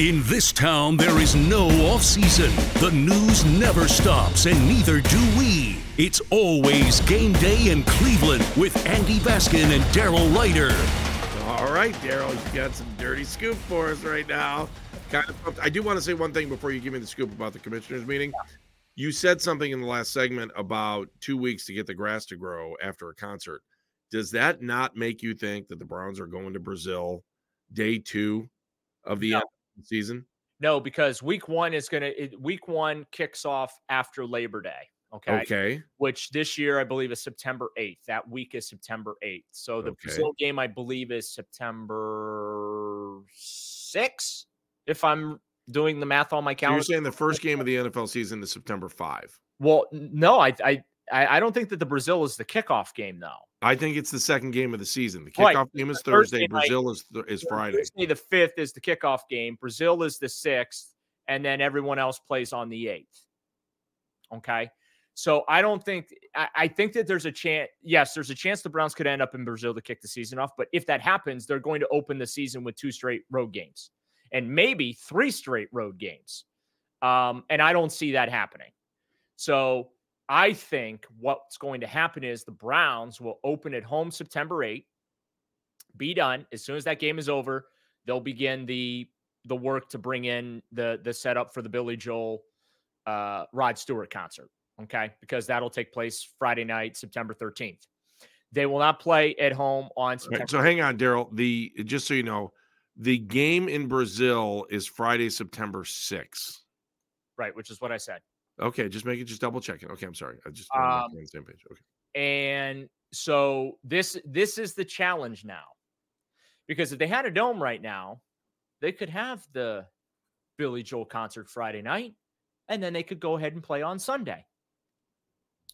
In this town, there is no off season. The news never stops, and neither do we. It's always game day in Cleveland with Andy Baskin and Daryl Ruiter. All right, Daryl, you got some dirty scoop for us right now. Kind of, I do want to say one thing before you give me the scoop about the commissioners meeting. You said something in the last segment about two weeks to get the grass to grow after a concert. Does that not make you think that the Browns are going to Brazil day two of the No. Season? No, because week one is going to, week one kicks off after Labor Day. Okay. Okay. Which this year I believe is September 8th. That week is September 8th. So the Okay. Brazil game I believe is September 6th, if I'm doing the math on my So calendar. you're saying the first game of the NFL season is September 5. well, no, I, I, I I don't think that the Brazil is the kickoff game though. I think it's the second game of the season. The Right. kickoff game is Thursday. Thursday night- Brazil is th- is Friday. Thursday the fifth is the kickoff game. Brazil is the sixth, and then everyone else plays on the eighth. Okay. So I don't think I, I think that there's a chance. Yes, there's a chance the Browns could end up in Brazil to kick the season off. But if that happens, they're going to open the season with two straight road games and maybe three straight road games. Um, and I don't see that happening. So I think what's going to happen is the Browns will open at home September 8th, be done. As soon as that game is over, they'll begin the the work to bring in the the setup for the Billy Joel uh Rod Stewart concert. Okay. Because that'll take place Friday night, September 13th. They will not play at home on Right, September. so hang on, Daryl. The just so you know, the game in Brazil is Friday, September 6th. right, which is what I said. Okay, just make it just double checking. Okay, I'm sorry. I just Um, on the same page. Okay. And so this this is the challenge now. Because if they had a dome right now, they could have the Billy Joel concert Friday night, and then they could go ahead and play on Sunday.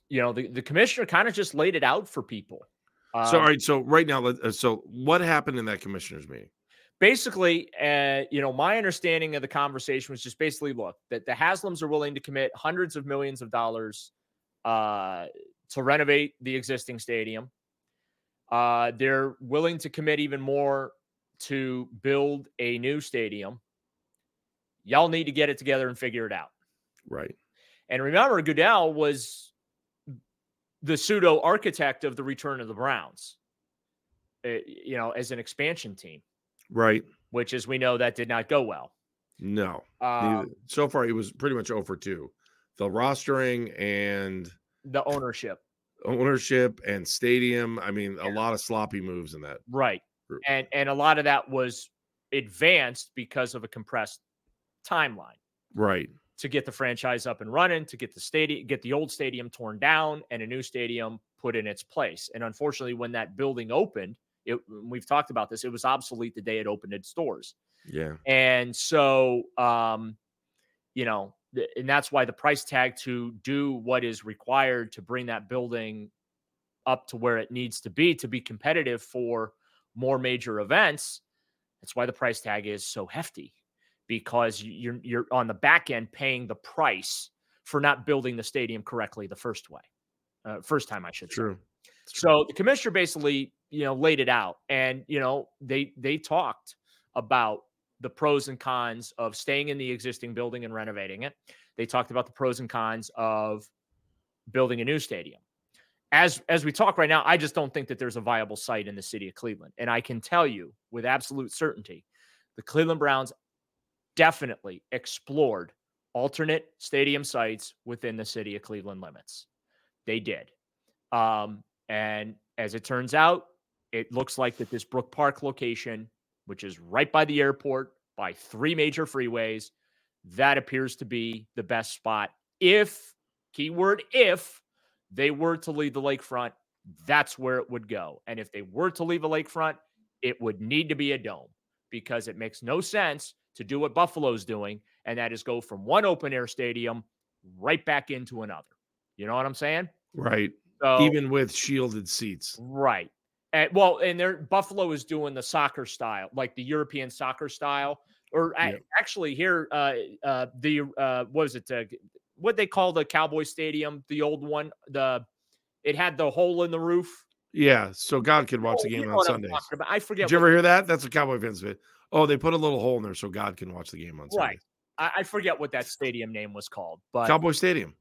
You know, the, the commissioner kind of just laid it out for people. so Um, all right, so right now, uh, so what happened in that commissioners meeting? Basically, uh, you know, my understanding of the conversation was just basically look that the Haslams are willing to commit hundreds of millions of dollars uh, to renovate the existing stadium. Uh, they're willing to commit even more to build a new stadium. Y'all need to get it together and figure it out. Right. And remember, Goodell was the pseudo architect of the return of the Browns, uh, you know, as an expansion team Right. which as we know that did not go well. No. Um, so far, he was pretty much over two. The rostering and the ownership, ownership and stadium. I mean, a lot of sloppy moves in that. right, Group. and and a lot of that was advanced because of a compressed timeline Right. to get the franchise up and running, to get the stadium, get the old stadium torn down, and a new stadium put in its place. And unfortunately, when that building opened, it we've talked about this, it was obsolete the day it opened its doors. Yeah. And so, um, you know, th- and that's why the price tag to do what is required to bring that building up to where it needs to be to be competitive for more major events. That's why the price tag is so hefty because you're you're on the back end paying the price for not building the stadium correctly the first way, uh, first time I should say. True. So the commissioner basically, you know, laid it out, and you know, they they talked about the pros and cons of staying in the existing building and renovating it. They talked about the pros and cons of building a new stadium. As as we talk right now, I just don't think that there's a viable site in the city of Cleveland, and I can tell you with absolute certainty, the Cleveland Browns definitely explored alternate stadium sites within the city of Cleveland limits. They did. Um, and as it turns out, it looks like that this Brook Park location, which is right by the airport, by three major freeways, that appears to be the best spot. If, keyword, if they were to leave the lakefront, that's where it would go. And if they were to leave a lakefront, it would need to be a dome because it makes no sense to do what Buffalo's doing, and that is go from one open air stadium right back into another. You know what I'm saying? Right. So, Even with shielded seats. right. And, well, and there Buffalo is doing the soccer style, like the European soccer style, or Yep. actually here, uh, uh, the uh, what was it? Uh, what they call the Cowboy Stadium, the old one, the it had the hole in the roof. Yeah. So God could watch Oh, the you game know on Sundays. I forget. Did you ever hear that? That's what Cowboy fans say. Oh, they put a little hole in there so God can watch the game on Sunday. Right. I, I forget what that stadium name was called, but Cowboy Stadium.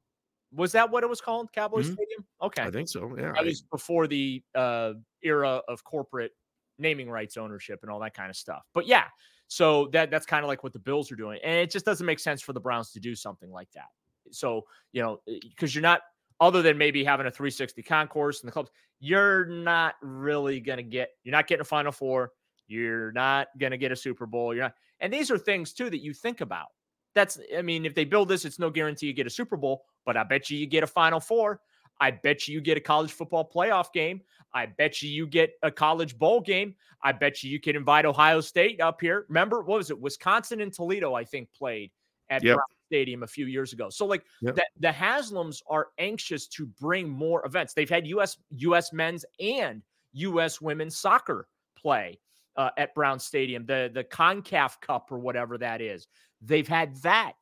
Was that what it was called? Cowboy Mhm. Stadium. Okay, I think so. Yeah. that was before the uh, era of corporate naming rights ownership and all that kind of stuff. But yeah, so that that's kind of like what the Bills are doing, and it just doesn't make sense for the Browns to do something like that. So you know, because you're not other than maybe having a 360 concourse in the clubs, you're not really gonna get. You're not getting a Final Four. You're not gonna get a Super Bowl. You're not, and these are things too that you think about. That's, I mean, if they build this, it's no guarantee you get a Super Bowl, but I bet you you get a Final Four. I bet you you get a college football playoff game. I bet you you get a college bowl game. I bet you you can invite Ohio State up here. Remember, what was it? Wisconsin and Toledo, I think, played at Yep. Brown Stadium a few years ago. So, like, Yep. the, the Haslams are anxious to bring more events. They've had U.S. U.S. men's and U.S. women's soccer play uh, at Brown Stadium, the the Concaf Cup or whatever that is. They've had that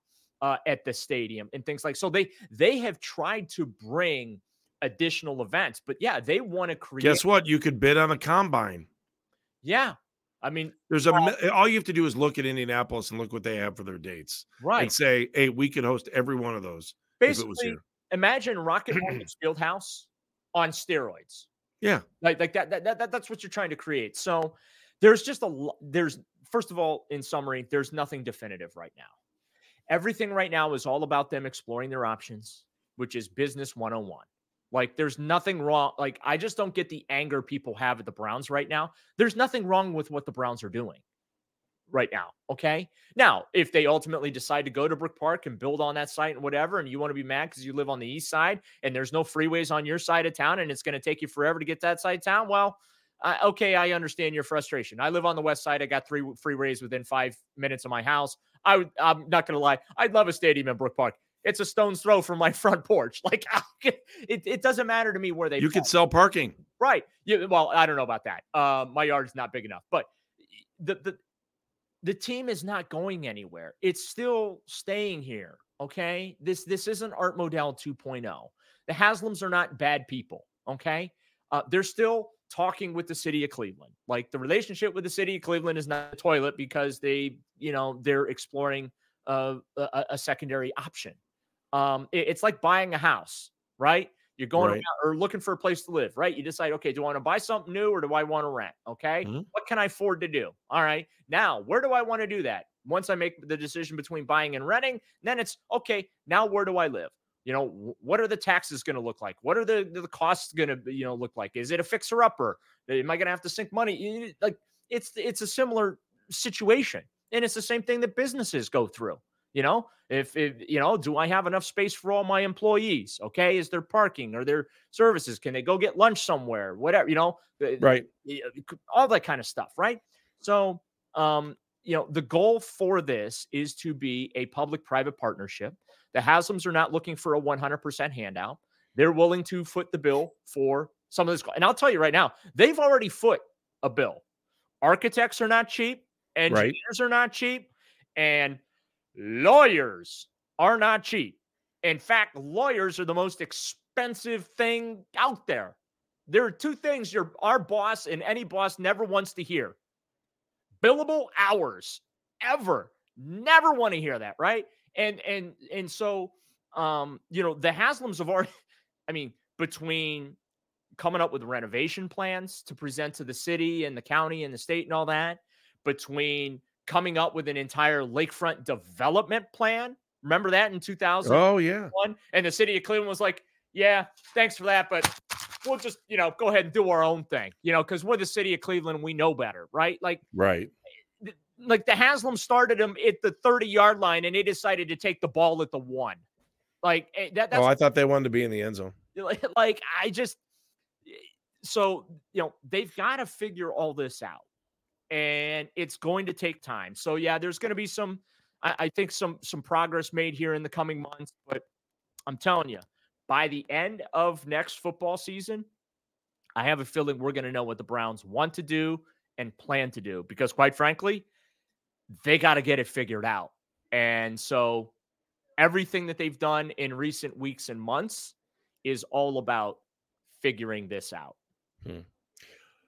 uh, at the stadium and things like so. They they have tried to bring additional events, but yeah, they want to create. Guess what? You could bid on a combine. Yeah, I mean, There's a mi- all you have to do is look at Indianapolis and look what they have for their dates right? and say, hey, we could host every one of those if it was Basically, here. imagine Rocket Mortgage Fieldhouse on steroids. Yeah. like like that, that, that, that that's what you're trying to create so there's just a there's first of all in summary there's nothing definitive right now. Everything right now is all about them exploring their options which is business 101 like there's nothing wrong like i just don't get the anger people have at the browns right now. There's nothing wrong with what the browns are doing right now okay? Now if they ultimately decide to go to brook park and build on that site and whatever and you want to be mad because you live on the east side and there's no freeways on your side of town and it's going to take you forever to get that side of town well uh, okay i understand your frustration i live on the west side i got three freeways within five minutes of my house i would i'm not going to lie i'd love a stadium in brook park it's a stone's throw from my front porch like it, it doesn't matter to me where they You play. could sell parking. Right. Yeah. Well, I don't know about that. Uh, my yard's not big enough, but the the the team is not going anywhere. It's still staying here. Okay. This this isn't Art Modell 2.0. The Haslams are not bad people. Okay. Uh, they're still talking with the city of Cleveland. Like the relationship with the city of Cleveland is not a toilet because they, you know, they're exploring uh, a, a secondary option. Um, it- it's like buying a house, right? You're going Right. or looking for a place to live, right? You decide, okay, do I want to buy something new or do I want to rent? Okay. Mhm. What can I afford to do? All right. Now, where do I want to do that? Once I make the decision between buying and renting, then it's okay. Now, where do I live? You know, what are the taxes going to look like? What are the, the costs going to, you know, look like? Is it a fixer upper? Am I going to have to sink money? Like it's, it's a similar situation. And it's the same thing that businesses go through. You know, if, if you know, do I have enough space for all my employees? Okay, is there parking? Are there services? Can they go get lunch somewhere? Whatever, you know, Right. uh, c- all that kind of stuff, right? So, um, you know, the goal for this is to be a public-private partnership. The Haslams are not looking for a 100% handout. They're willing to foot the bill for some of this. And I'll tell you right now, they've already foot a bill. Architects are not cheap, engineers are not cheap, and lawyers are not cheap. In fact, lawyers are the most expensive thing out there. There are two things your our boss and any boss never wants to hear. Billable hours. Ever. Never want to hear that, right? And and and so um, you know, the Haslams have already, I mean, between coming up with renovation plans to present to the city and the county and the state and all that, between coming up with an entire lakefront development plan. Remember that in 2000? Oh yeah. And the city of Cleveland was like, yeah, thanks for that, but we'll just, you know, go ahead and do our own thing, you know, because we're the city of Cleveland. We know better, right? Like, Right. th- like the Haslam started them at the 30 yard line and they decided to take the ball at the one. Like eh, that, that's oh, I thought they wanted to be in the end zone. like, like I just so you know they've got to figure all this out. and it's going to take time. So yeah, there's going to be some, I, I think some some progress made here in the coming months. But I'm telling you, by the end of next football season, I have a feeling we're going to know what the Browns want to do and plan to do because, quite frankly, they got to get it figured out. And so everything that they've done in recent weeks and months is all about figuring this out. Hmm.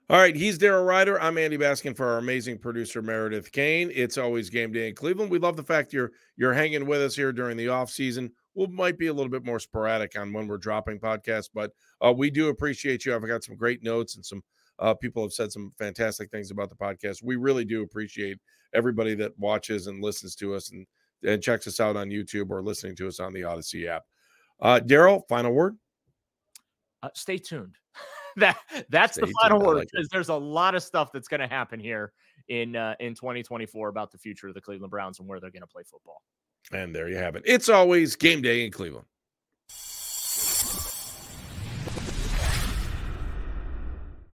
All right, he's Daryl Ruiter. I'm Andy Baskin for our amazing producer Meredith Kane. It's always game day in Cleveland. We love the fact you're you're hanging with us here during the off season. We might be a little bit more sporadic on when we're dropping podcasts, but uh, we do appreciate you. I've got some great notes and some uh, people have said some fantastic things about the podcast. We really do appreciate everybody that watches and listens to us and and checks us out on YouTube or listening to us on the Audacy app. Uh, Daryl, final word. Uh, stay tuned. that that's Stay the final tuned. word because there's a lot of stuff that's going to happen here in uh, in 2024 about the future of the Cleveland Browns and where they're going to play football. And there you have it. It's always game day in Cleveland.